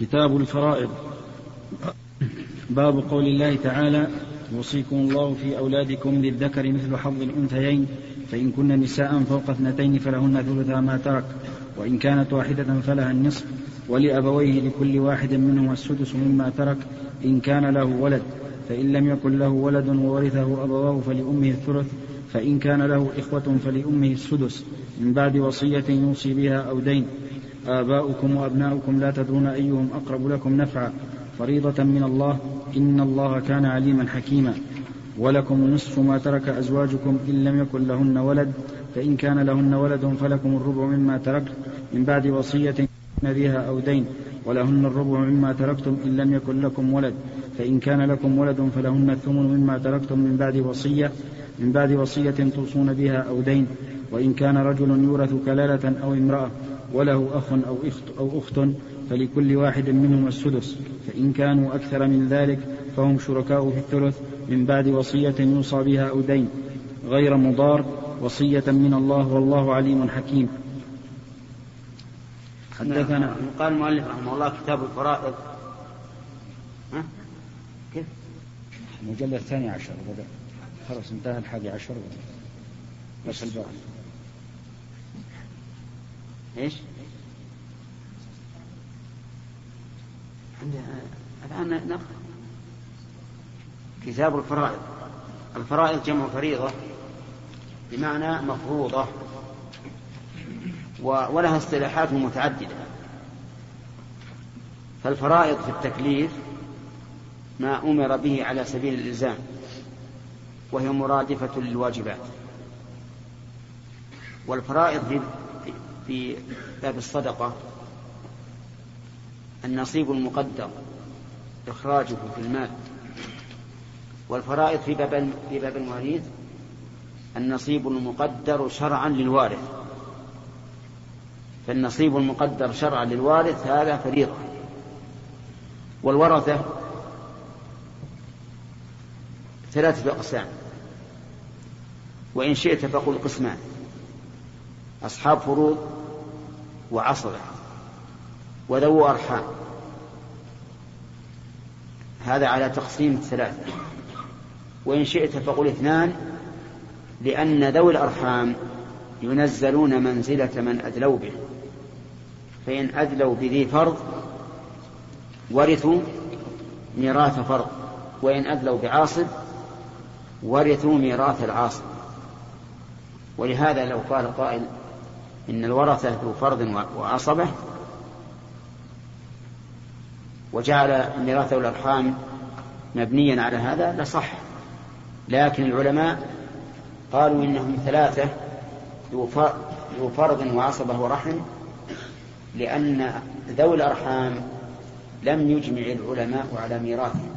كتاب الفرائض. باب قول الله تعالى يوصيكم الله في أولادكم للذكر مثل حظ الأنثيين فإن كن نساء فوق اثنتين فلهن ثلثا ما ترك وإن كانت واحدة فلها النصف ولأبويه لكل واحد منهما السدس مما ترك إن كان له ولد فإن لم يكن له ولد وورثه أبواه فلأمه الثلث فإن كان له إخوة فلأمه السدس من بعد وصية يوصي بها أو دين. آباؤكم وأبناؤكم لا تدرون أيهم أقرب لكم نفعا. فريضة من الله. إن الله كان عليما حكيما. ولكم نصف ما ترك أزواجكم إن لم يكن لهن ولد. فإن كان لهن ولد فلكم الربع مما تركت. من بعد وصية بها أو دين. ولهن الربع مما تركتم إن لم يكن لكم ولد. فإن كان لكم ولد فلهن الثمن مما تركتم من بعد وصية. من بعد وصية توصون بها أو دين. وإن كان رجل يورث كلالة أو امرأة. وله أخ أو أخت, أو أخت فلكل واحد منهما السدس. فإن كانوا أكثر من ذلك فهم شركاء في الثلث من بعد وصية يوصى بها أو دين. غير مضار وصية من الله والله عليم حكيم. حدثنا قال المؤلف رحمه الله كتاب الفرائض. ها؟ كيف؟ المجلد الثاني عشر بدأ خلاص انتهى الحادي عشر. بس الباب إيش؟ الآن نقرأ. كتاب الفرائض. الفرائض جمع فريضة بمعنى مفروضة ولها اصطلاحات متعددة. فالفرائض في التكليف ما أمر به على سبيل الإلزام وهي مرادفة للواجبات. والفرائض في باب الصدقة. النصيب المقدر إخراجه في المال. والفرائض في باب في باب المواريث النصيب المقدر شرعا للوارث. فالنصيب المقدر شرعا للوارث هذا فريضة. والورثة ثلاثة أقسام. وإن شئت فقل قسمان. أصحاب فروض وعصبة وذو أرحام. هذا على تقسيم الثلاثة. وإن شئت فقل اثنان لأن ذوي الأرحام ينزلون منزلة من أدلوا به. فإن أدلوا بذي فرض ورثوا ميراث فرض. وإن أدلوا بعاصب ورثوا ميراث العاصب. ولهذا لو قال قائل إن الورثة ذو فرض وعصبة. وجعل ميراث الأرحام مبنيا على هذا لصح. لكن العلماء قالوا إنهم ثلاثة ذو فرض وعصبة ورحم لأن ذوي الأرحام لم يجمع العلماء على ميراثهم.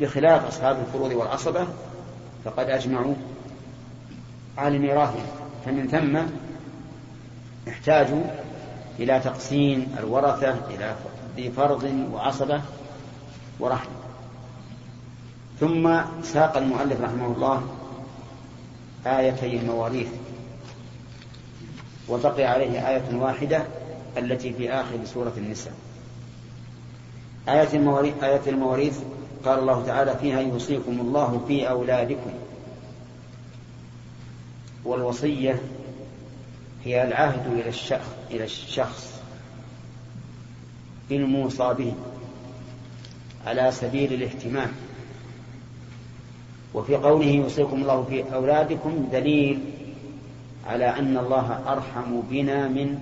بخلاف أصحاب الفروض والعصبة فقد أجمعوا على ميراثهم. فمن ثم احتاجوا إلى تقسيم الورثة إلى ذي فرض وعصبة ورحم ثم ساق المؤلف رحمه الله آيتي المواريث وبقي عليه آية واحدة التي في آخر سورة النساء. آية المواريث, آية المواريث قال الله تعالى فيها يوصيكم الله في أولادكم والوصية هي العهد إلى الشخص إلى الشخص بالموصى به على سبيل الاهتمام. وفي قوله يوصيكم الله في أولادكم دليل على أن الله أرحم بنا من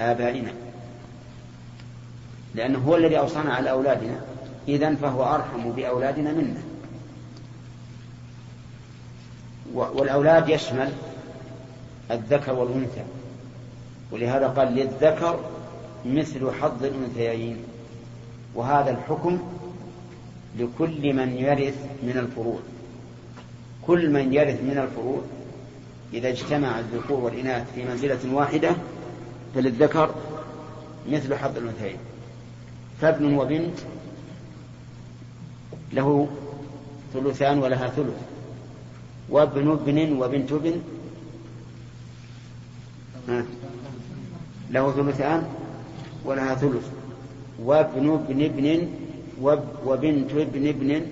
آبائنا. لأنه هو الذي أوصانا على أولادنا إذن فهو أرحم بأولادنا منا. والأولاد يشمل الذكر والأنثى. ولهذا قال للذكر مثل حظ الأنثيين. وهذا الحكم لكل من يرث من الفروض كل من يرث من الفروض إذا اجتمع الذكور والإناث في منزلة واحدة فللذكر مثل حظ الأنثيين. فابن وبنت له ثلثان ولها ثلث. وابن ابن وبنت ابن له ثلثان ولها ثلث. وابن ابن ابن وبنت ابن ابن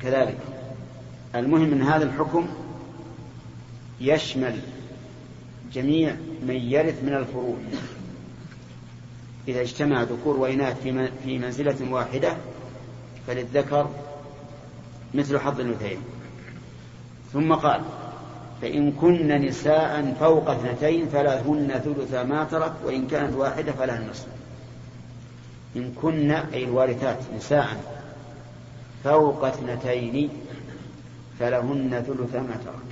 كذلك. المهم إن هذا الحكم يشمل جميع من يرث من الفروع إذا اجتمع ذكور وإناث في منزلة واحدة فللذكر مثل حظ الأنثيين. ثم قال فإن كن نساء فوق اثنتين فلهن ثلث ما ترك وإن كانت واحدة فلها النصف. إن كن أي الوارثات نساء فوق اثنتين فلهن ثلث ما ترك.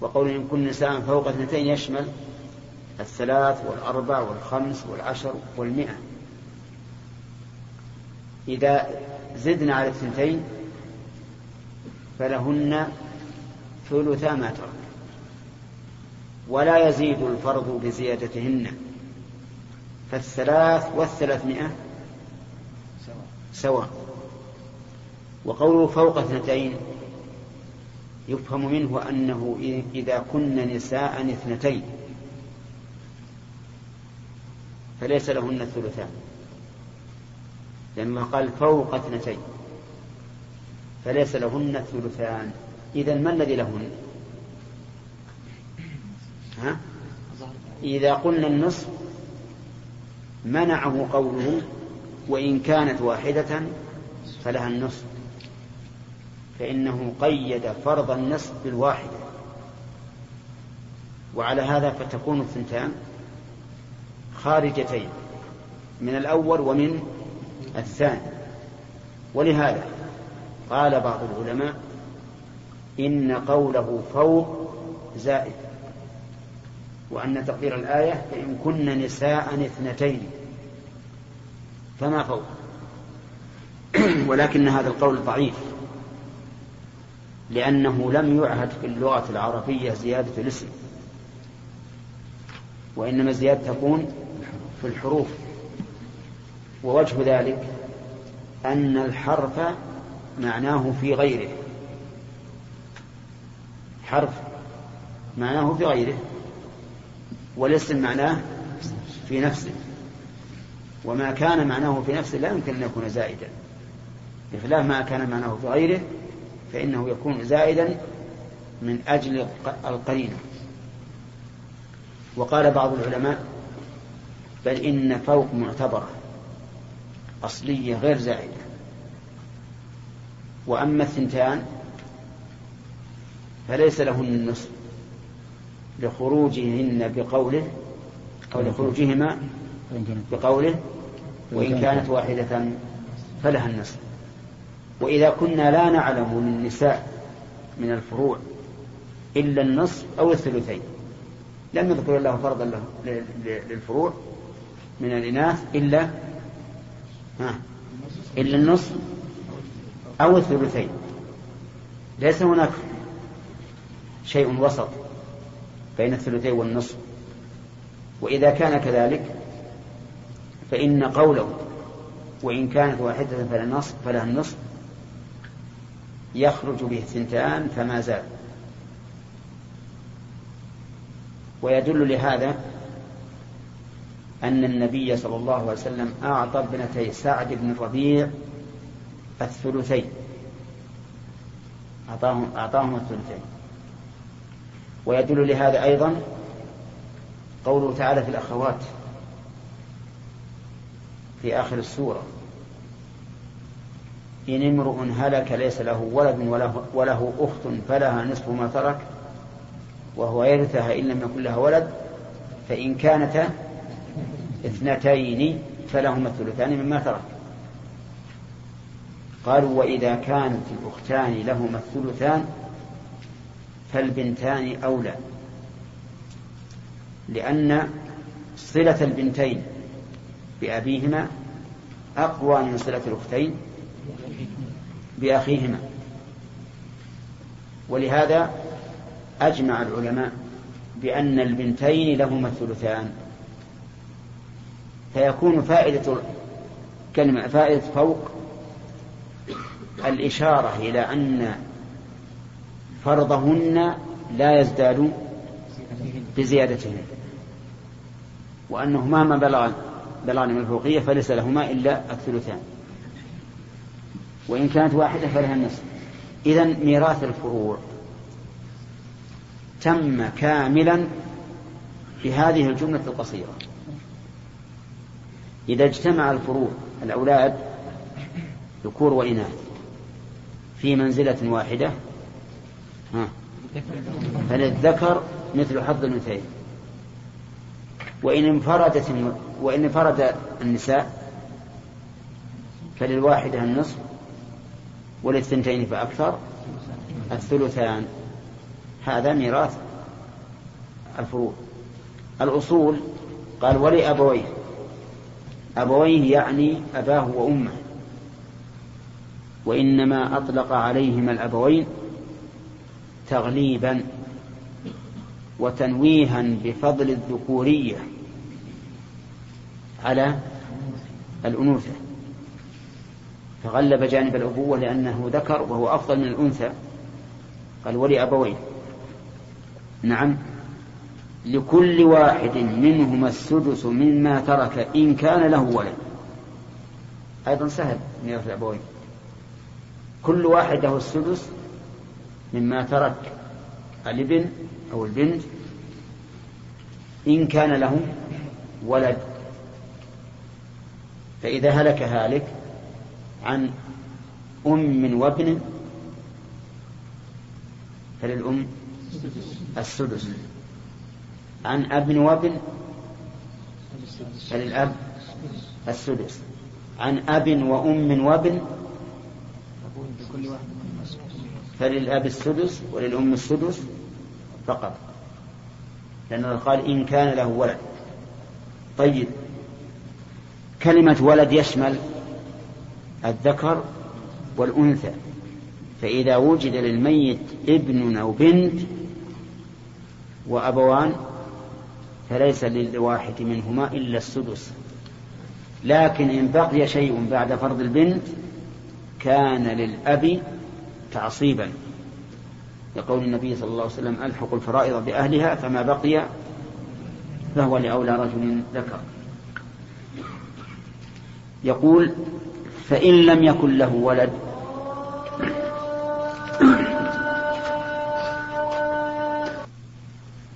وقول إن كن نساء فوق اثنتين يشمل الثلاث والأربع والخمس والعشر والمئة. إذا زدنا على الثنتين فلهن ثلثا ما ترك. ولا يزيد الفرض بزيادتهن. فالثلاث والثلاثمائة سواء. وقوله فوق اثنتين يفهم منه أنه إذا كن نساء اثنتين. فليس لهن الثلثان لما قال فوق اثنتين. فليس لهن الثلثان إذا ما الذي لهن ها؟ إذا قلنا النصف منعه قوله وإن كانت واحدة فلها النصف فإنه قيد فرض النصف بالواحدة. وعلى هذا فتكون الثنتان خارجتين من الأول ومن الثاني. ولهذا قال بعض العلماء إن قوله فوق زائد. وأن تقدير الآية فإن كن نساء اثنتين فما فوق. ولكن هذا القول ضعيف. لأنه لم يعهد في اللغة العربية زيادة الاسم. وإنما الزيادة تكون في الحروف. ووجه ذلك أن الحرف معناه في غيره. حرف معناه في غيره والاسم معناه في نفسه. وما كان معناه في نفسه لا يمكن أن يكون زائدا. بخلاف ما كان معناه في غيره فإنه يكون زائدا من أجل القرينة وقال بعض العلماء بل إن فوق معتبرة أصلية غير زائدة. وأما الثنتان فليس لهن النصف لخروجهن بقوله أو لخروجهما بقوله وإن كانت واحدة فلها النصف. وإذا كنا لا نعلم من النساء من الفروع إلا النصف أو الثلثين لم يذكر الله فرضا للفروع من الإناث إلا ها إلا النصف أو الثلثين. ليس هناك شيء وسط بين الثلثين والنصف. وإذا كان كذلك فإن قوله وإن كانت واحدة فلا النصف فلها النصف يخرج به الثنتان فما زال. ويدل لهذا أن النبي صلى الله عليه وسلم أعطى ابنتي سعد بن الربيع الثلثين. أعطاهم أعطاهم الثلثين. ويدل لهذا أيضا قوله تعالى في الأخوات في آخر السورة إن امرؤ هلك ليس له ولد وله, وله أخت فلها نصف ما ترك وهو يرثها إن لم يكن لها ولد فإن كانتا اثنتين فلهما الثلثان مما ترك. قالوا وإذا كانت الأختان لهما الثلثان فالبنتان أولى. لأن صلة البنتين بأبيهما أقوى من صلة الأختين بأخيهما. ولهذا أجمع العلماء بأن البنتين لهما الثلثان. فيكون فائدة كلمة فائدة فوق الإشارة إلى أن فرضهن لا يزداد بزيادتهن. وأنه مهما بلغ من الفوقية فليس لهما إلا الثلثان. وإن كانت واحدة فلها النصف. إذا ميراث الفروع تم كاملا في هذه الجملة القصيرة. إذا اجتمع الفروع الأولاد ذكور وإناث في منزلة واحدة فللذكر مثل حظ الأنثيين. وإن انفردت وإن انفرد النساء فللواحدة النصف وللثنتين فأكثر الثلثان. هذا ميراث الفروع الأصول قال ولأبويه. أبويه يعني أباه وأمه. وإنما أطلق عليهما الأبوين تغليبا وتنويها بفضل الذكورية على الأنوثة. فغلب جانب الأبوة لأنه ذكر وهو أفضل من الأنثى. قال ولأبوين نعم. لكل واحد منهما السدس مما ترك إن كان له ولد. أيضا سهل ميراث الأبوين. كل واحد له السدس مما ترك الابن أو البنت إن كان له ولد. فإذا هلك هالك عن أم وابن فللأم السدس. عن أب وابن فللأب السدس. عن أب وأم وابن فللأب السدس وللأم السدس فقط. لأنه قال إن كان له ولد. طيب. كلمة ولد يشمل الذكر والأنثى. فإذا وجد للميت ابن أو بنت وأبوان فليس للواحد منهما إلا السدس. لكن إن بقي شيء بعد فرض البنت كان للأب تعصيبا. لقول النبي صلى الله عليه وسلم ألحق الفرائض بأهلها فما بقي فهو لأولى رجل ذكر. يقول فإن لم يكن له ولد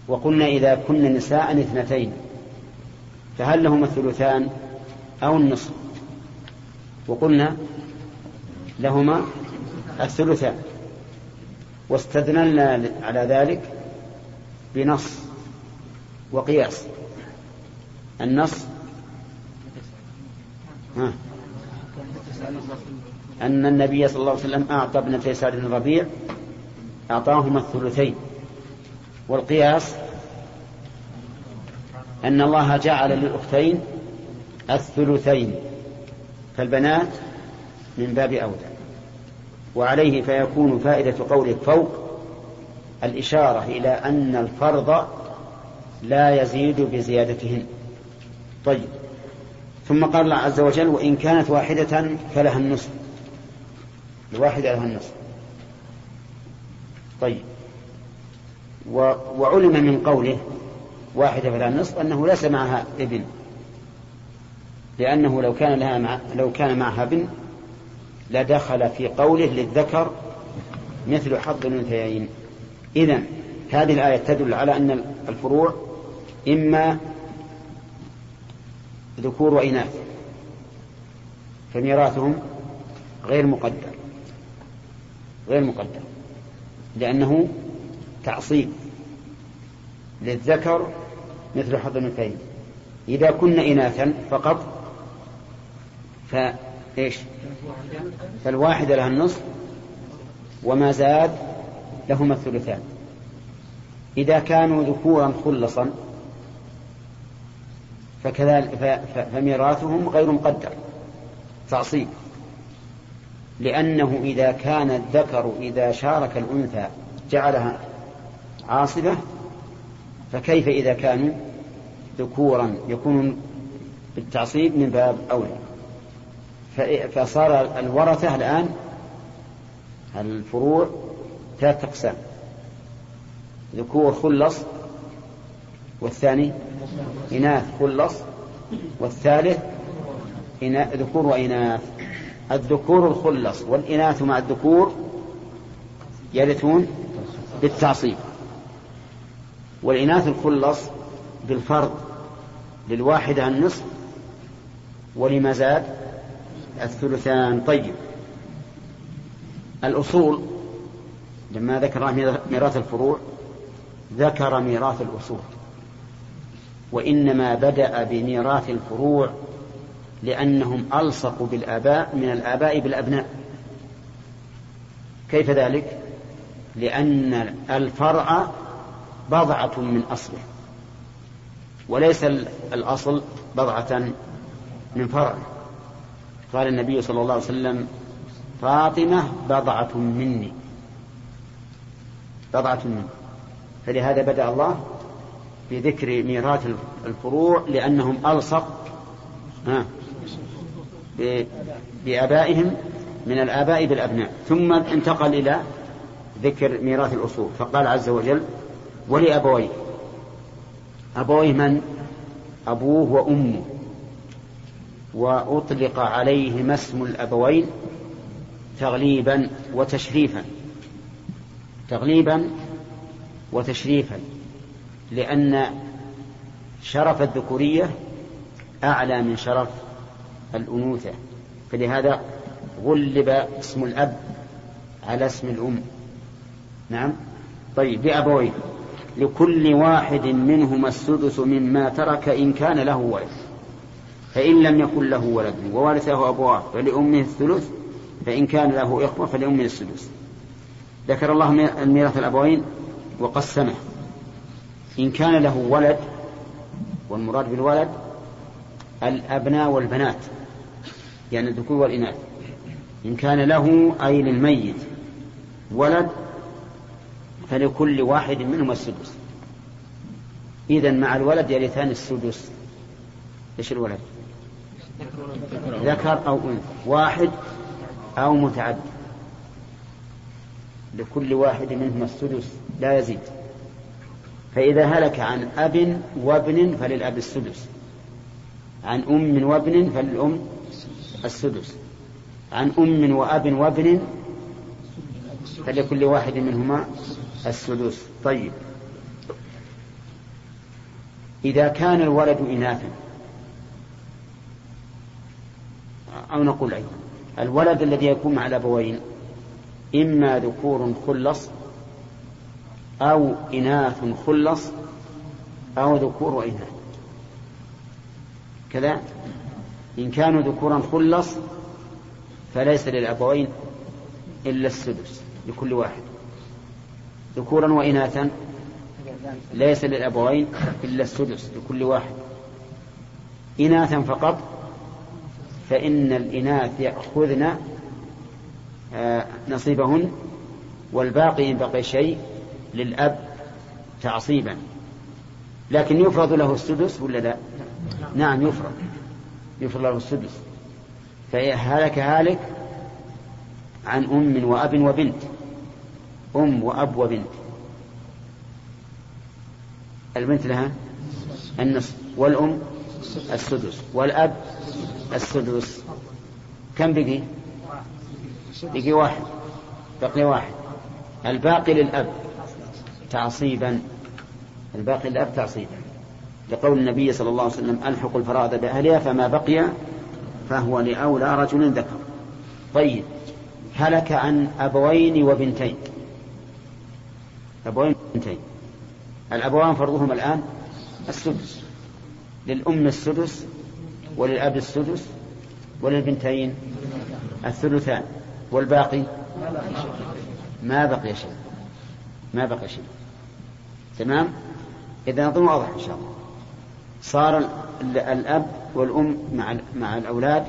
وقلنا إذا كن نساء اثنتين فهل لهما الثلثان أو النصف؟ وقلنا لهما الثلثان واستدللنا على ذلك بنص وقياس. النص ها. أن النبي صلى الله عليه وسلم أعطى ابنتي سعد بن الربيع أعطاهما الثلثين. والقياس أن الله جعل للأختين الثلثين فالبنات من باب أولى. وعليه فيكون فائدة قولك فوق الإشارة إلى أن الفرض لا يزيد بزيادتهن. طيب. ثم قال الله عز وجل وإن كانت واحدة فلها النصف. الواحدة لها النصف. طيب. وعلم من قوله واحدة فلها النصف أنه ليس معها ابن. لأنه لو كان لها مع لو كان معها ابن لدخل في قوله للذكر مثل حظ الأنثيين. إذا هذه الآية تدل على أن الفروع إما ذكور وإناث فميراثهم غير مقدر غير مقدر لأنه تعصيب للذكر مثل حظ الأنثيين. إذا كن إناثا فقط فإيش فالواحدة لها النصف وما زاد لهما الثلثان. إذا كانوا ذكورا خلصا فكذلك فميراثهم غير مقدر. تعصيب. لأنه إذا كان الذكر إذا شارك الأنثى جعلها عاصبة فكيف إذا كانوا ذكورا يكون بالتعصيب من باب أولى؟ فصار الورثة الآن الفروع ثلاثة أقسام. ذكور خلص والثاني إناث خلص والثالث ذكور وإناث. الذكور الخلص والإناث مع الذكور يرثون بالتعصيب. والإناث الخلص بالفرض للواحدة النصف ولما زاد الثلثان. طيب. الأصول لما ذكر ميراث الفروع ذكر ميراث الأصول. وإنما بدأ بميراث الفروع لأنهم ألصقوا بالآباء من الآباء بالأبناء. كيف ذلك؟ لأن الفرع بضعة من أصله. وليس الأصل بضعة من فرع قال النبي صلى الله عليه وسلم فاطمة بضعة مني. بضعة مني. فلهذا بدأ الله بذكر ميراث الفروع لأنهم ألصق بآبائهم من الآباء بالأبناء. ثم انتقل إلى ذكر ميراث الأصول. فقال عز وجل ولأبويه. أبويه من؟ أبوه وأمه. وأطلق عليهما اسم الأبوين تغليبا وتشريفا. تغليبا وتشريفا لأن شرف الذكورية أعلى من شرف الأنوثة. فلهذا غلب اسم الأب على اسم الأم. نعم؟ طيب بأبويه. لكل واحد منهما السدس مما ترك إن كان له ولد. فإن لم يكن له ولد وورثه أبواه فلأمه الثلث فإن كان له إخوة فلأمه السدس. ذكر الله ميراث الأبوين وقسمه. إن كان له ولد والمراد بالولد الأبناء والبنات يعني الذكور والإناث. إن كان له أي للميت ولد فلكل واحد منهما السدس. إذا مع الولد يرثان السدس. إيش الولد؟ ذكر أو أنثى واحد أو متعدد لكل واحد منهما السدس لا يزيد. فإذا هلك عن أب وابن فللأب السدس. عن أم وابن فللأم السدس. عن أم وأب وابن فلكل واحد منهما السدس. طيب. إذا كان الولد إناثا أو نقول أيضا الولد الذي يكون مع الأبوين إما ذكور خلص أو إناث خلص أو ذكور وإناث. كذا؟ إن كانوا ذكورا خلص فليس للأبوين إلا السدس لكل واحد. ذكورا وإناثا ليس للأبوين إلا السدس لكل واحد. إناثا فقط فإن الإناث يأخذن آه، نصيبهن والباقي إن بقي شيء للأب تعصيبا. لكن يفرض له السدس ولا لا؟ نعم يفرض. يفرض له السدس. فهلك هالك عن أم وأب وبنت. أم وأب وبنت. البنت لها النصف والأم السدس والأب السدس. كم بقي؟ بقي واحد. بقي واحد. الباقي للأب. تعصيبا. الباقي للأب تعصيبا. لقول النبي صلى الله عليه وسلم ألحق الفرائض بأهلها فما بقي فهو لأولى رجل ذكر. طيب هلك عن أبوين وبنتين. أبوين وبنتين. الأبوان فرضهما الآن السدس. للأم السدس وللأب السدس وللبنتين الثلثان والباقي ما بقي شيء ما بقي شيء. تمام؟ إذا نظن واضح إن شاء الله. صار الأب والأم مع مع الأولاد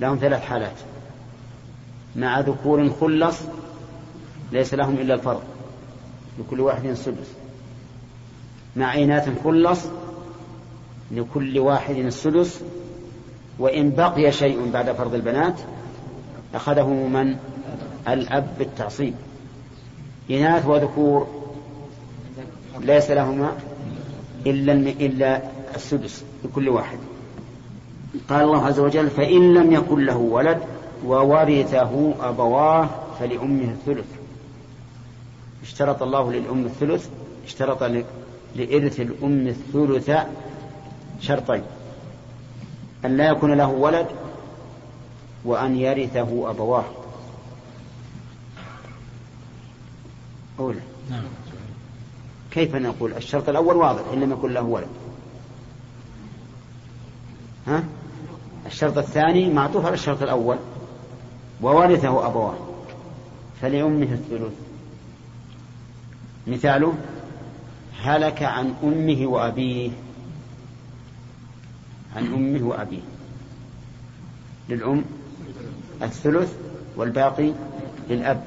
لهم ثلاث حالات. مع ذكور خلص ليس لهم إلا الفرض لكل واحد السدس مع إناث خلص لكل واحد السدس وإن بقي شيء بعد فرض البنات أخذه من الأب بالتعصيب. إناث وذكور ليس لهما إلا إلا السدس لكل واحد. قال الله عز وجل فإن لم يكن له ولد وورثه أبواه فلأمه الثلث. اشترط الله للأم الثلث اشترط لإرث الأم الثلث شرطين. أن لا يكون له ولد وأن يرثه أبواه. أولى نعم. كيف نقول الشرط الأول واضح إن لم يكن له ولد. ها؟ الشرط الثاني معطوف على الشرط الأول وورثه أبواه. فلأمه الثلث. مثاله هلك عن أمه وأبيه. عن أمه وأبيه. للأم الثلث والباقي للأب.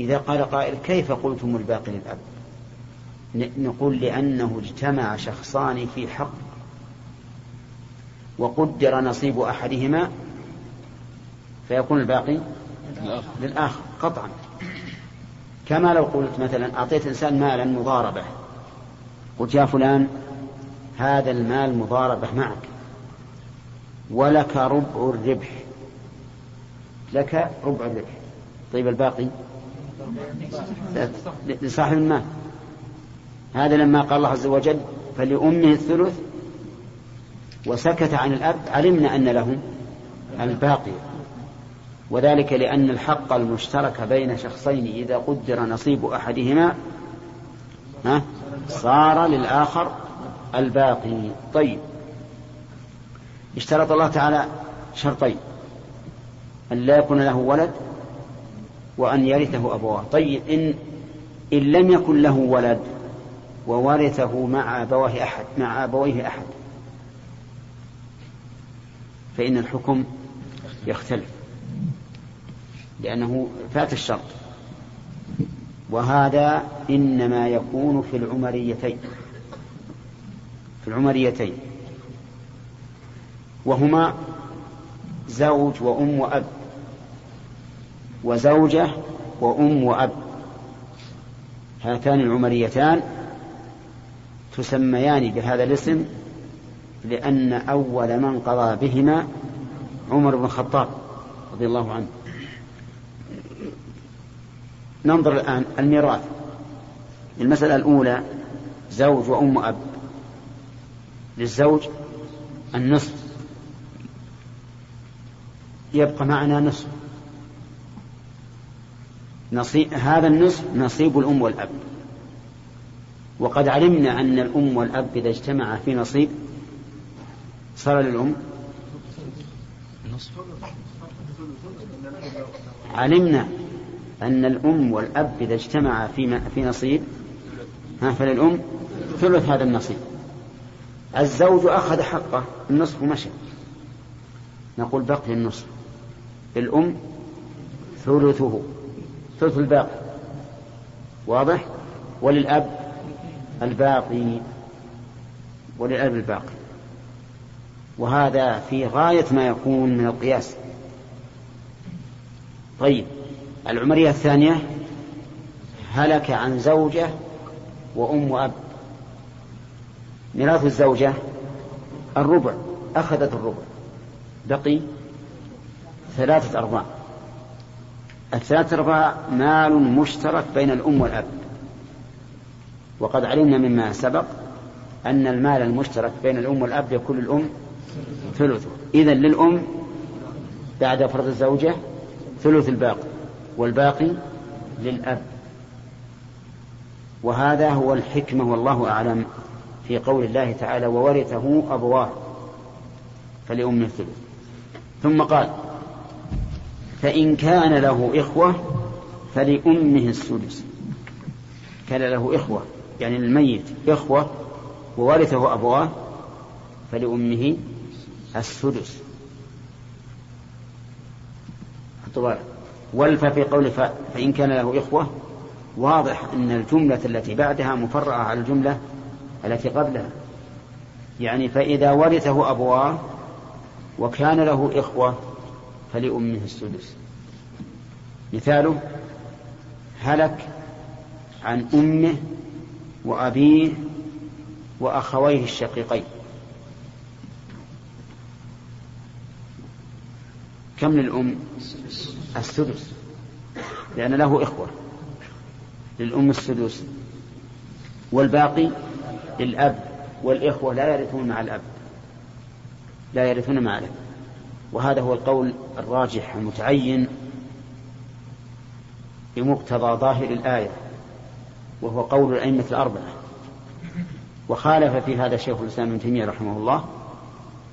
إذا قال قائل كيف قلتم الباقي للأب؟ نقول لأنه اجتمع شخصان في حق وقدر نصيب أحدهما فيكون الباقي للآخر قطعا. كما لو قلت مثلا أعطيت إنسان مالا مضاربة قلت يا فلان هذا المال مضاربة معك. ولك ربع الربح. لك ربع الربح. طيب الباقي؟ لصاحب المال. هذا لما قال الله عز وجل فلأمه الثلث وسكت عن الأب علمنا أن له الباقي. وذلك لأن الحق المشترك بين شخصين إذا قدر نصيب أحدهما ها صار للآخر الباقي. طيب. اشترط الله تعالى شرطين. أن لا يكون له ولد وأن يرثه أبواه. طيب إن إن لم يكن له ولد وورثه مع أبويه أحد مع أبويه أحد فإن الحكم يختلف. لأنه فات الشرط. وهذا إنما يكون في العمريتين. العمريتين. وهما زوج وأم وأب. وزوجة وأم وأب. هاتان العمريتان تسميان بهذا الاسم لأن أول من قضى بهما عمر بن الخطاب رضي الله عنه. ننظر الآن الميراث. المسألة الأولى زوج وأم أب للزوج النصف. يبقى معنا نصف. نصيب هذا النصف نصيب الأم والأب. وقد علمنا أن الأم والأب إذا اجتمعا في نصيب صار للأم. علمنا أن الأم والأب إذا اجتمعا في في نصيب فللأم ثلث هذا النصيب. الزوج أخذ حقه النصف ومشى نقول بقي النصف. الأم ثلثه ثلث الباقي. واضح؟ وللأب الباقي وللأب الباقي. وهذا في غاية ما يكون من القياس. طيب العمرية الثانية هلك عن زوجة وأم وأب. ميراث الزوجة الربع أخذت الربع. بقي ثلاثة أرباع. الثلاثة أرباع مال مشترك بين الأم والأب. وقد علمنا مما سبق أن المال المشترك بين الأم والأب يكون الأم ثلثه. إذا للأم بعد فرض الزوجة ثلث الباقي والباقي للأب. وهذا هو الحكمة والله أعلم. في قول الله تعالى وورثه أبواه فلأم الثلث. ثم قال فإن كان له إخوة فلأمه السدس. كان له إخوة يعني الميت إخوة وورثه أبواه فلأمه السدس. والف في قول فإن كان له إخوة واضح أن الجملة التي بعدها مفرعة على الجملة التي قبلها. يعني فإذا ورثه أبواه وكان له إخوة فلأمه السدس. مثاله هلك عن أمه وأبيه وأخويه الشقيقين. كم للأم؟ السدس. لأن له إخوة. للأم السدس. والباقي؟ للأب والإخوة لا يرثون مع الأب. لا يرثون مع الأب. وهذا هو القول الراجح المتعين بمقتضى ظاهر الآية وهو قول الأئمة الأربعة. وخالف في هذا شيخ الإسلام ابن تيمية رحمه الله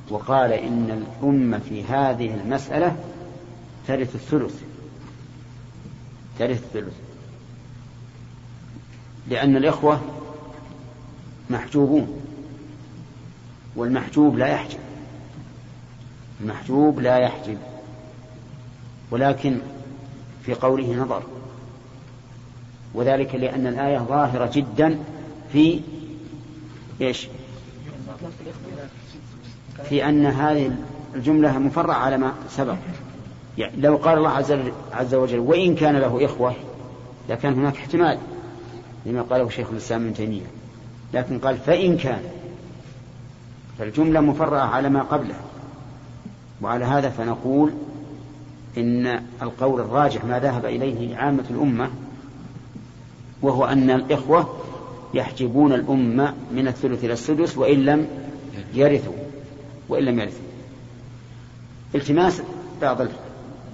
وقال إن الأمة في هذه المسألة ترث الثلث. ترث الثلث. لأن الإخوة محجوبون. والمحجوب لا يحجب. المحجوب لا يحجب. ولكن في قوله نظر. وذلك لأن الآية ظاهرة جدا في إيش؟ في أن هذه الجملة مفرعة على ما سبق. يعني لو قال الله عز وجل وإن كان له إخوة لكان هناك احتمال لما قاله شيخ الإسلام ابن تيمية. لكن قال فإن كان فالجملة مفرعة على ما قبلها وعلى هذا فنقول إن القول الراجح ما ذهب إليه عامة الأمة وهو أن الإخوة يحجبون الأمة من الثلث إلى السدس وإن لم يرثوا وإن لم يرثوا. التماس بعض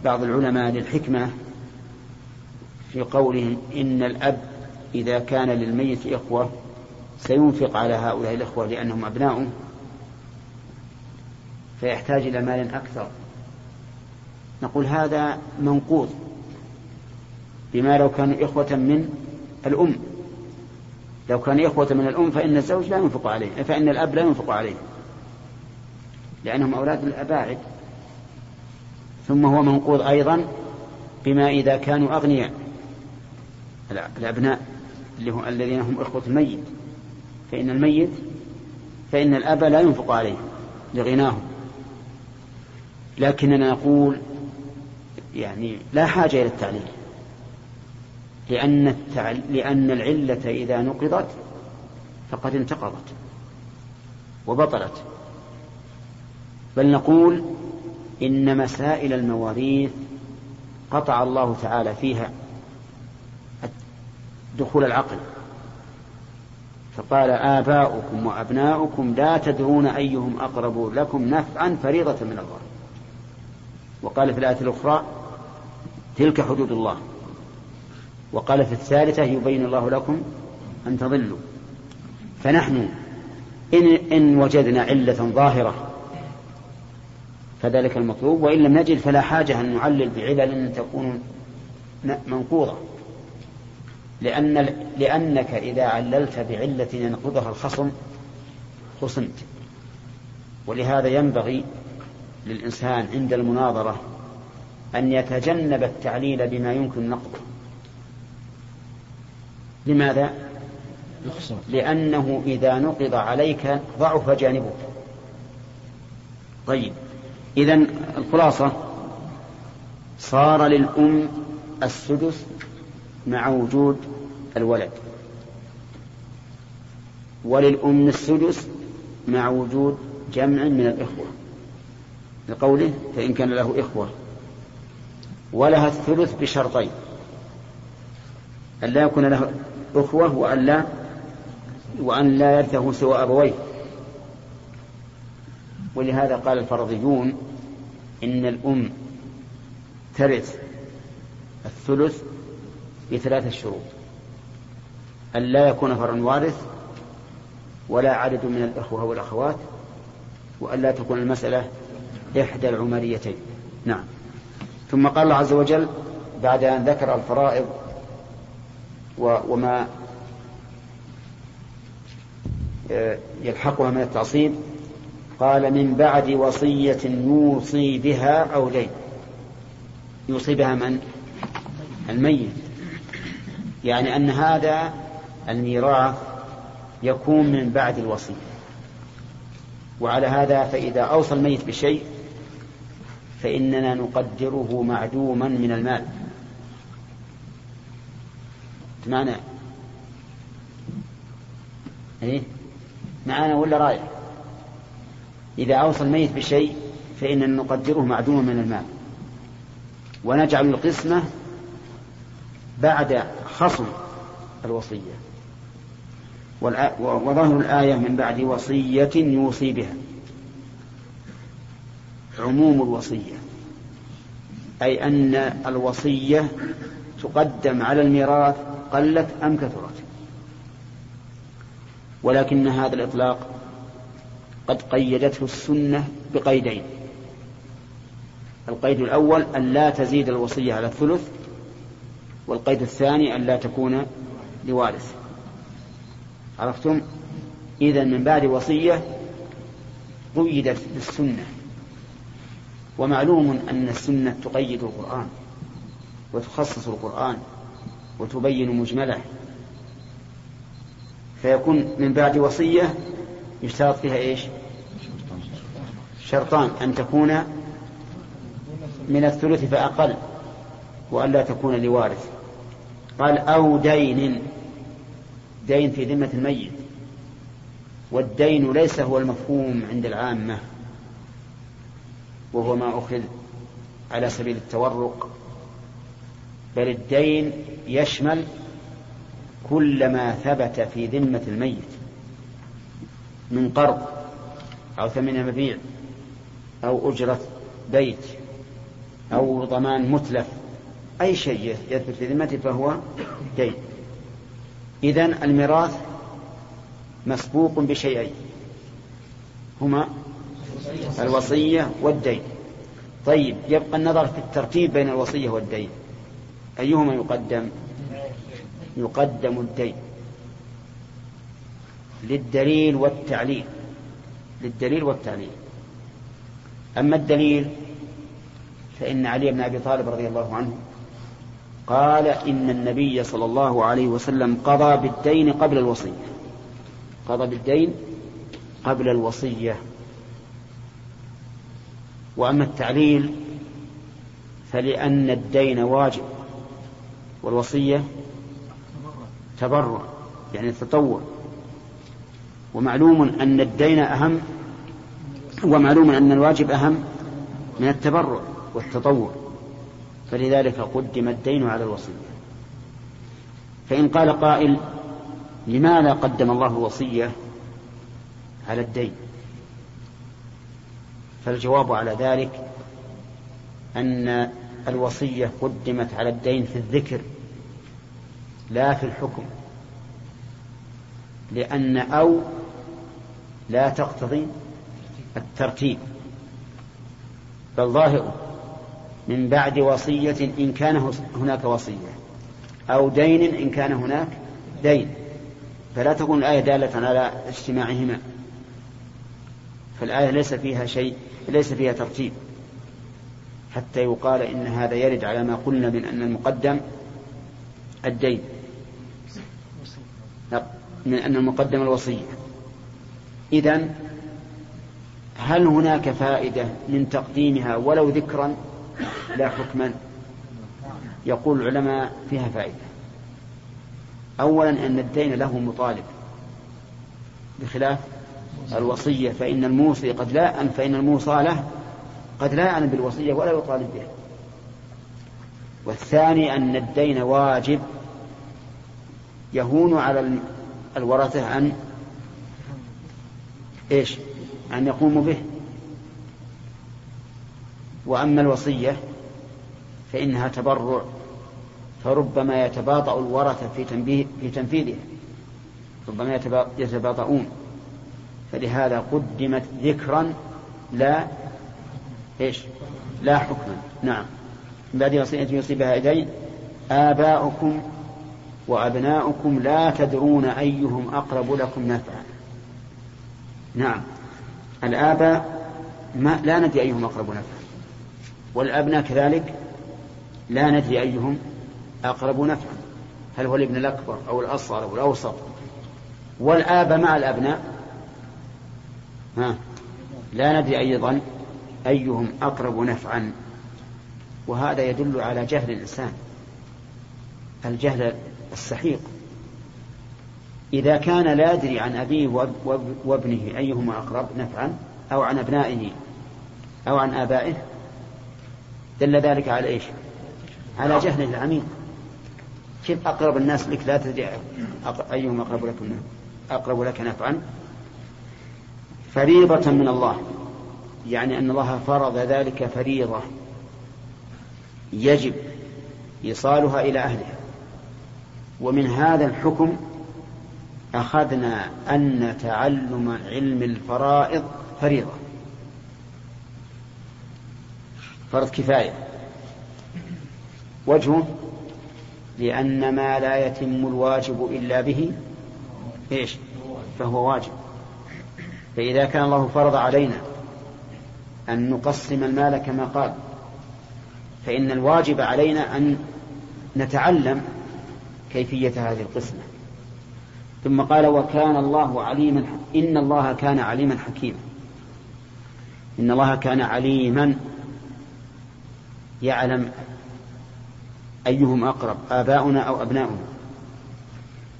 بعض العلماء للحكمة في قولهم إن الأب إذا كان للميت إخوة سينفق على هؤلاء الإخوة لأنهم أبناؤه فيحتاج إلى مال أكثر. نقول هذا منقوض بما لو كانوا إخوة من الأم. لو كان إخوة من الأم فإن الزوج لا ينفق عليه فإن الأب لا ينفق عليه لأنهم أولاد الأباعد. ثم هو منقوض أيضا بما إذا كانوا أغنياء الأبناء اللي هم الذين هم إخوة الميت. فإن الميت فإن الأب لا ينفق عليه لغناهم. لكننا نقول يعني لا حاجة إلى التعليل لأن, التعل... لأن العلة إذا نقضت فقد انتقضت وبطلت. بل نقول إن مسائل المواريث قطع الله تعالى فيها دخول العقل. فقال آباؤكم وأبناؤكم لا تدرون أيهم أقرب لكم نفعا فريضة من الله. وقال في الآية الأخرى تلك حدود الله. وقال في الثالثة يبين الله لكم أن تضلوا. فنحن إن, إن وجدنا علة ظاهرة فذلك المطلوب وإن لم نجد فلا حاجة أن نعلل بعلل تكون منقوضة. لأن لأنك إذا عللت بعلة ينقضها الخصم خصمت. ولهذا ينبغي للإنسان عند المناظرة أن يتجنب التعليل بما يمكن نقضه. لماذا؟ لأنه إذا نقض عليك ضعف جانبك. طيب إذا الخلاصة صار للأم السدس مع وجود الولد. وللأم السدس مع وجود جمع من الإخوة. لقوله فإن كان له إخوة. ولها الثلث بشرطين. أن لا يكون له أخوة وأن لا وأن لا يرثه سوى أبويه. ولهذا قال الفرضيون إن الأم ترث الثلث بثلاثة شروط أن لا يكون فرع وارث ولا عدد من الإخوة والأخوات وأن لا تكون المسألة إحدى العمريتين. نعم. ثم قال الله عز وجل بعد أن ذكر الفرائض وما آه، يلحقها من التعصيب قال من بعد وصية يوصي بها أو دين يوصي بها من؟ الميت. يعني أن هذا الميراث يكون من بعد الوصية. وعلى هذا فإذا أوصى الميت بشيء فإننا نقدره معدوما من المال. معنى؟ إيه؟ معانا ولا رايح إذا أوصى الميت بشيء فإننا نقدره معدوما من المال. ونجعل القسمة بعد خصم الوصية. وظاهر الآية من بعد وصية يوصي بها. عموم الوصية. أي أن الوصية تقدم على الميراث قلت أم كثرت. ولكن هذا الإطلاق قد قيدته السنة بقيدين. القيد الأول أن لا تزيد الوصية على الثلث والقيد الثاني أن لا تكون لوارث. عرفتم؟ إذا من بعد وصية قيدت بالسنة ومعلوم أن السنة تقيد القرآن وتخصص القرآن وتبين مجمله. فيكون من بعد وصية يشترط فيها إيش؟ شرطان. أن تكون من الثلث فأقل وألا تكون لوارث. قال أو دين. دين في ذمة الميت. والدين ليس هو المفهوم عند العامة. وهو ما أخذ على سبيل التورق. بل الدين يشمل كل ما ثبت في ذمة الميت. من قرض أو ثمن مبيع أو أجرة بيت أو ضمان متلف أي شيء يثبت في ذمته فهو دين إذن الميراث مسبوق بشيئين. هما الوصية والدين. طيب يبقى النظر في الترتيب بين الوصية والدين. أيهما يقدم؟ يقدم الدين. للدليل والتعليل. للدليل والتعليل. أما الدليل فإن علي بن أبي طالب رضي الله عنه قال إن النبي صلى الله عليه وسلم قضى بالدين قبل الوصية. قضى بالدين قبل الوصية. وأما التعليل فلأن الدين واجب والوصية تبرع يعني التطوع ومعلوم أن الدين أهم ومعلوم أن الواجب أهم من التبرع والتطوع. فلذلك قدم الدين على الوصية. فإن قال قائل لماذا قدم الله الوصية على الدين؟ فالجواب على ذلك أن الوصية قدمت على الدين في الذكر لا في الحكم. لأن أو لا تقتضي الترتيب بل ظاهر من بعد وصية إن كان هناك وصية أو دين إن كان هناك دين. فلا تكون الآية دالة على اجتماعهما فالآية ليس فيها شيء ليس فيها ترتيب. حتى يقال إن هذا يرد على ما قلنا من أن المقدم الدين. من أن المقدم الوصية. إذن هل هناك فائدة من تقديمها ولو ذكرا؟ لا حكما يقول العلماء فيها فائدة. أولا أن الدين له مطالب. بخلاف الوصية فإن الموصي قد لا أن فإن الموصى له قد لا يعلم بالوصية ولا يطالب بها. والثاني أن الدين واجب يهون على الورثة أن إيش؟ أن يقوموا به. وأما الوصية فإنها تبرع فربما يتباطأ الورثة في, في تنفيذها ربما يتباطؤون. فلهذا قدمت ذكرا لا إيش؟ لا حكما. نعم. من بعد وصية يصيبها إيدين آباؤكم وأبناؤكم لا تدرون أيهم أقرب لكم نفعا. نعم. الآباء ما لا ندري أيهم أقرب نفعا. والأبناء كذلك لا ندري أيهم أقرب نفعا. هل هو الابن الأكبر أو الأصغر أو الأوسط؟ والآب مع الأبناء؟ ها؟ لا ندري أيضا أيهم أقرب نفعا. وهذا يدل على جهل الإنسان. الجهل السحيق. إذا كان لا يدري عن أبيه وابنه أيهما أقرب نفعا أو عن أبنائه أو عن آبائه دل ذلك على إيش؟ على جهل العميق. كيف أقرب الناس لك؟ لا تدري. أيهم أقرب لك أقرب لك نفعا؟ فريضة من الله. يعني أن الله فرض ذلك فريضة. يجب إيصالها إلى أهلها. ومن هذا الحكم أخذنا أن تعلم علم الفرائض فريضة. فرض كفاية. وجهه لأن ما لا يتم الواجب إلا به إيش؟ فهو واجب. فإذا كان الله فرض علينا أن نقسم المال كما قال فإن الواجب علينا أن نتعلم كيفية هذه القسمة. ثم قال وكان الله عليما إن الله كان عليما حكيما. إن الله كان عليما يعلم أيهم أقرب آباؤنا أو أبناؤنا.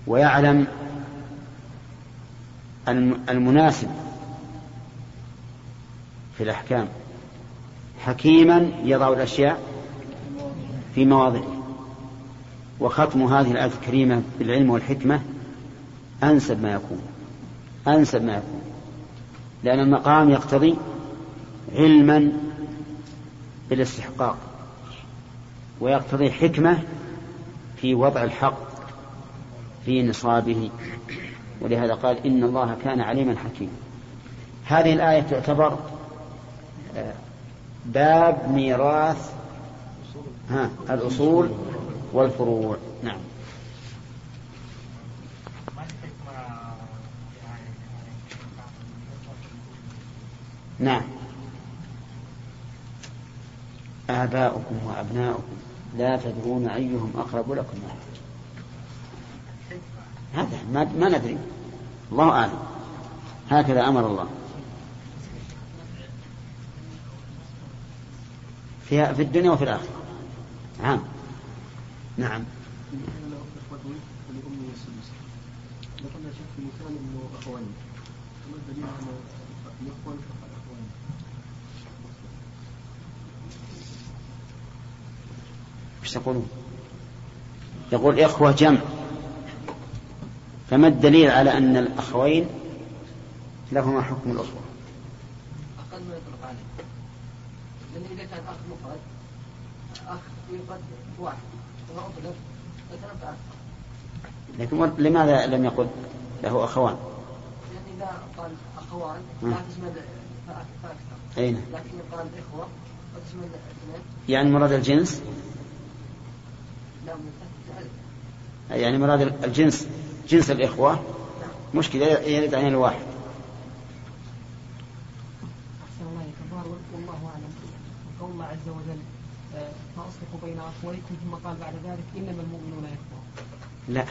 ويعلم المناسب في الأحكام. حكيما يضع الأشياء في مواضعه. وختم هذه الآية الكريمة بالعلم والحكمة أنسب ما يكون أنسب ما يكون. لأن المقام يقتضي علما بالاستحقاق. ويقتضي حكمة في وضع الحق في نصابه. ولهذا قال إن الله كان عليما حكيما. هذه الآية تعتبر آه، باب ميراث ها الأصول والفروع. نعم. نعم. آباؤكم وأبناؤكم. لا تدرون أيهم أقرب لكم هذا ما, ما ندري. الله أعلم. هكذا أمر الله. في في الدنيا وفي الآخرة. نعم. نعم. إيش تقولون؟ يقول إخوة جمع فما الدليل على أن الأخوين لهما حكم الأخوة؟ أقل ما يطلق عليه لأن إذا كان أخ مفرد أخ يقد واحد وأطلق يتنفع لكن لماذا لم يقل له أخوان؟ لأن إذا قال أخوان لا تشمل فأكثر أين؟ لكن قال إخوة يعني مراد الجنس؟ يعني مراد الجنس جنس الإخوة. مشكلة يرد عن الواحد. قول الله عز وجل آه، فأصلحوا بين أخويكم ثم قال بعد ذلك إنما المؤمنون إخوة. لا.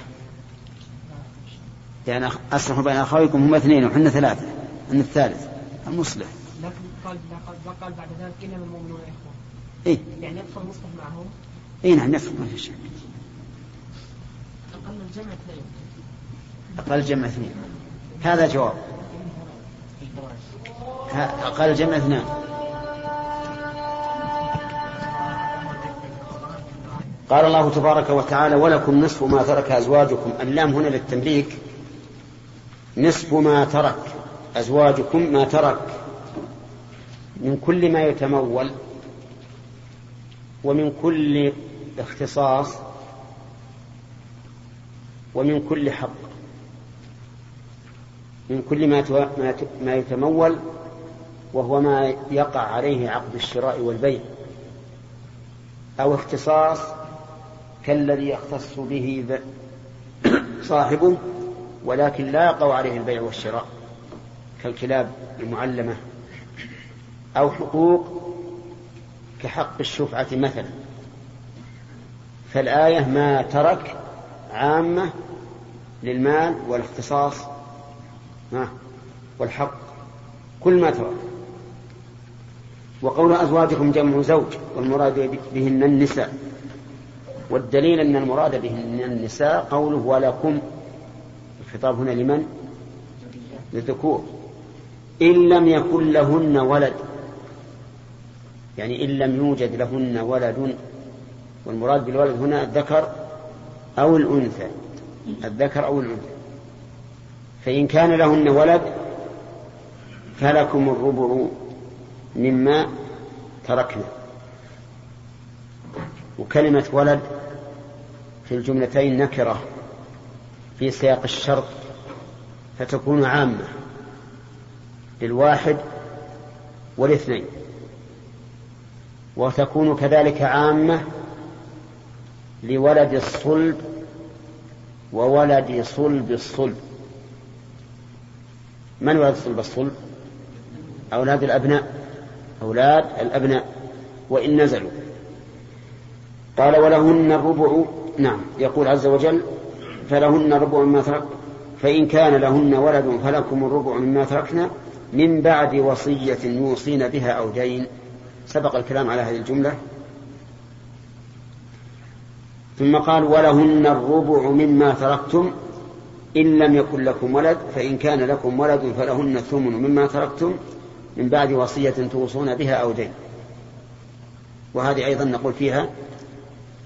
يعني أصلحوا بين أخويكم هم اثنين وحنا ثلاثة. أن الثالث المصلح. لكن قال قال بعد ذلك إنما المؤمنون إخوة. إيه؟ يعني يدخل المصلح معهم؟ اي نعم يكفي ما في شك. أقل الجمع اثنين. أقل الجمع اثنين. هذا جواب. أقل الجمع اثنان قال الله تبارك وتعالى ولكم نصف ما ترك أزواجكم. اللام هنا للتمليك. نصف ما ترك أزواجكم ما ترك من كل ما يتمول ومن كل اختصاص ومن كل حق من كل ما ما يتمول وهو ما يقع عليه عقد الشراء والبيع. أو اختصاص كالذي يختص به صاحبه ولكن لا يقع عليه البيع والشراء كالكلاب المعلمة. أو حقوق كحق الشفعة مثلا. فالآية ما ترك عامة للمال والاختصاص والحق كل ما ترك. وقول أزواجكم جمع زوج والمراد بهن النساء. والدليل أن المراد بهن النساء قوله ولكم الخطاب هنا لمن؟ للذكور. إن لم يكن لهن ولد يعني إن لم يوجد لهن ولد والمراد بالولد هنا الذكر أو الأنثى. الذكر أو الأنثى. فإن كان لهن ولد فلكم الربع مما تركنا. وكلمة ولد في الجملتين نكرة في سياق الشرط فتكون عامة للواحد والاثنين وتكون كذلك عامة لولد الصلب وولد صلب الصلب. من ولد صلب الصلب؟ أولاد الأبناء. أولاد الأبناء. وإن نزلوا. قال ولهن الربع نعم يقول عز وجل فلهن الربع مما ترك فإن كان لهن ولد فلكم الربع مما تركنا من بعد وصية يوصين بها أو دين. سبق الكلام على هذه الجملة. ثم قال ولهن الربع مما تركتم إن لم يكن لكم ولد فإن كان لكم ولد فلهن الثمن مما تركتم من بعد وصية توصون بها أو دين. وهذه أيضا نقول فيها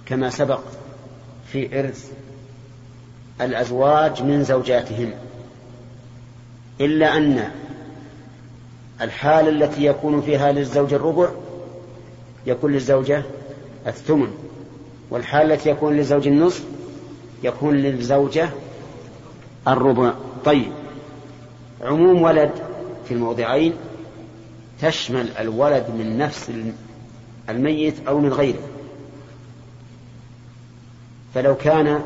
كما سبق في إرث الأزواج من زوجاتهم. إلا أن الحال التي يكون فيها للزوج الربع يكون للزوجة الثمن. والحال التي يكون للزوج النصف يكون للزوجة الربع. طيب. عموم ولد في الموضعين تشمل الولد من نفس الميت أو من غيره. فلو كان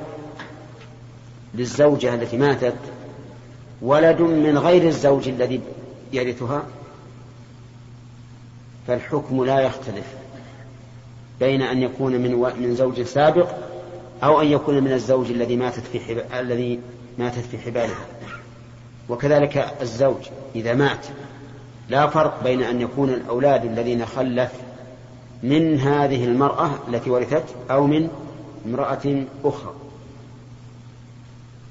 للزوجة التي ماتت ولد من غير الزوج الذي يرثها فالحكم لا يختلف. بين أن يكون من و... من زوج سابق أو أن يكون من الزوج الذي ماتت في حب... الذي ماتت في حبالها وكذلك الزوج إذا مات. لا فرق بين أن يكون الأولاد الذين خلف من هذه المرأة التي ورثت أو من امرأة أخرى.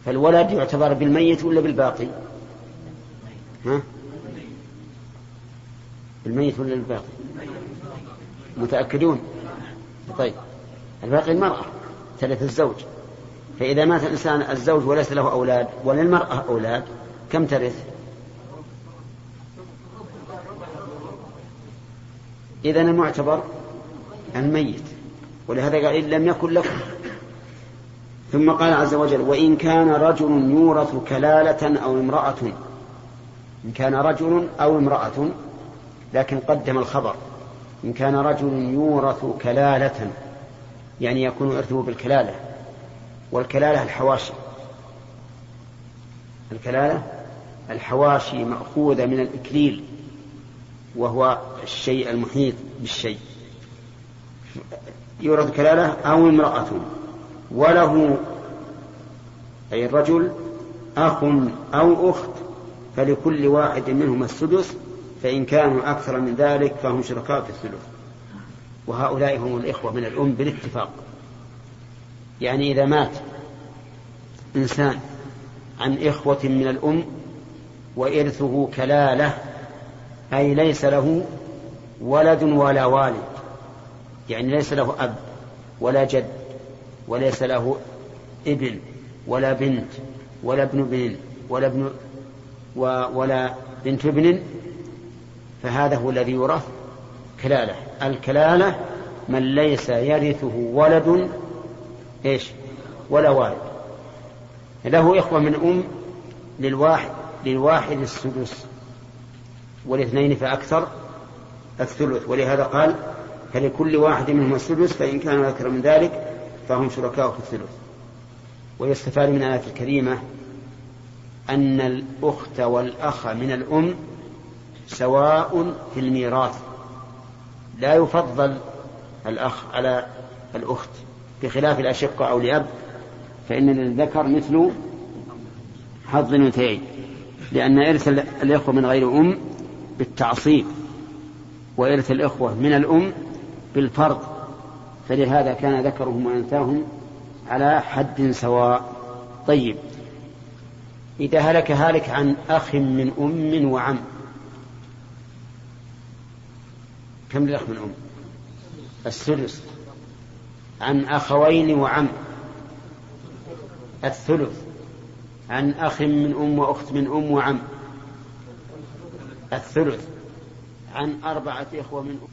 فالولد يعتبر بالميت ولا بالباقي؟ ها؟ بالميت ولا بالباقي؟ متأكدون؟ طيب. الباقي المرأة تلف الزوج. فإذا مات الإنسان الزوج وليس له أولاد وللمرأة أولاد كم ترث؟ إذا المعتبر الميت. ولهذا قال إن لم يكن لكم. ثم قال عز وجل وإن كان رجل يورث كلالة أو امرأة. إن كان رجل أو امرأة لكن قدم الخبر. إن كان رجل يورث كلالة يعني يكون إرثه بالكلالة والكلالة الحواشي. الكلالة الحواشي مأخوذة من الإكليل وهو الشيء المحيط بالشيء. يورث كلالة أو امرأة وله أي الرجل أخ أو أخت فلكل واحد منهما السدس فإن كانوا أكثر من ذلك فهم شركاء في الثلث. وهؤلاء هم الإخوة من الأم بالاتفاق. يعني إذا مات إنسان عن إخوة من الأم وإرثه كلالة أي ليس له ولد ولا والد. يعني ليس له أب ولا جد وليس له ابن ولا بنت ولا ابن ابن ولا ابن ولا بنت ابن فهذا هو الذي يورث كلالة. الكلالة من ليس يرثه ولد إيش؟ ولا والد. له إخوة من أم للواحد للواحد السدس والاثنين فأكثر الثلث. ولهذا قال فلكل واحد منهم السدس فإن كانوا أكثر من ذلك فهم شركاء في الثلث. ويستفاد من الآية الكريمة أن الأخت والأخ من الأم سواء في الميراث. لا يفضل الأخ على الأخت بخلاف الأشقة أو لأب فإن للذكر مثل حظ الأنثيين لأن إرث الإخوة من غير أم بالتعصيب وإرث الإخوة من الأم بالفرض فلهذا كان ذكرهم وأنثاهم على حد سواء. طيب إذا هلك هالك عن أخ من أم وعم كم للأخ من أم؟ السدس عن أخوين وعم. الثلث. عن أخ من أم وأخت من أم وعم. الثلث. عن أربعة إخوة من أم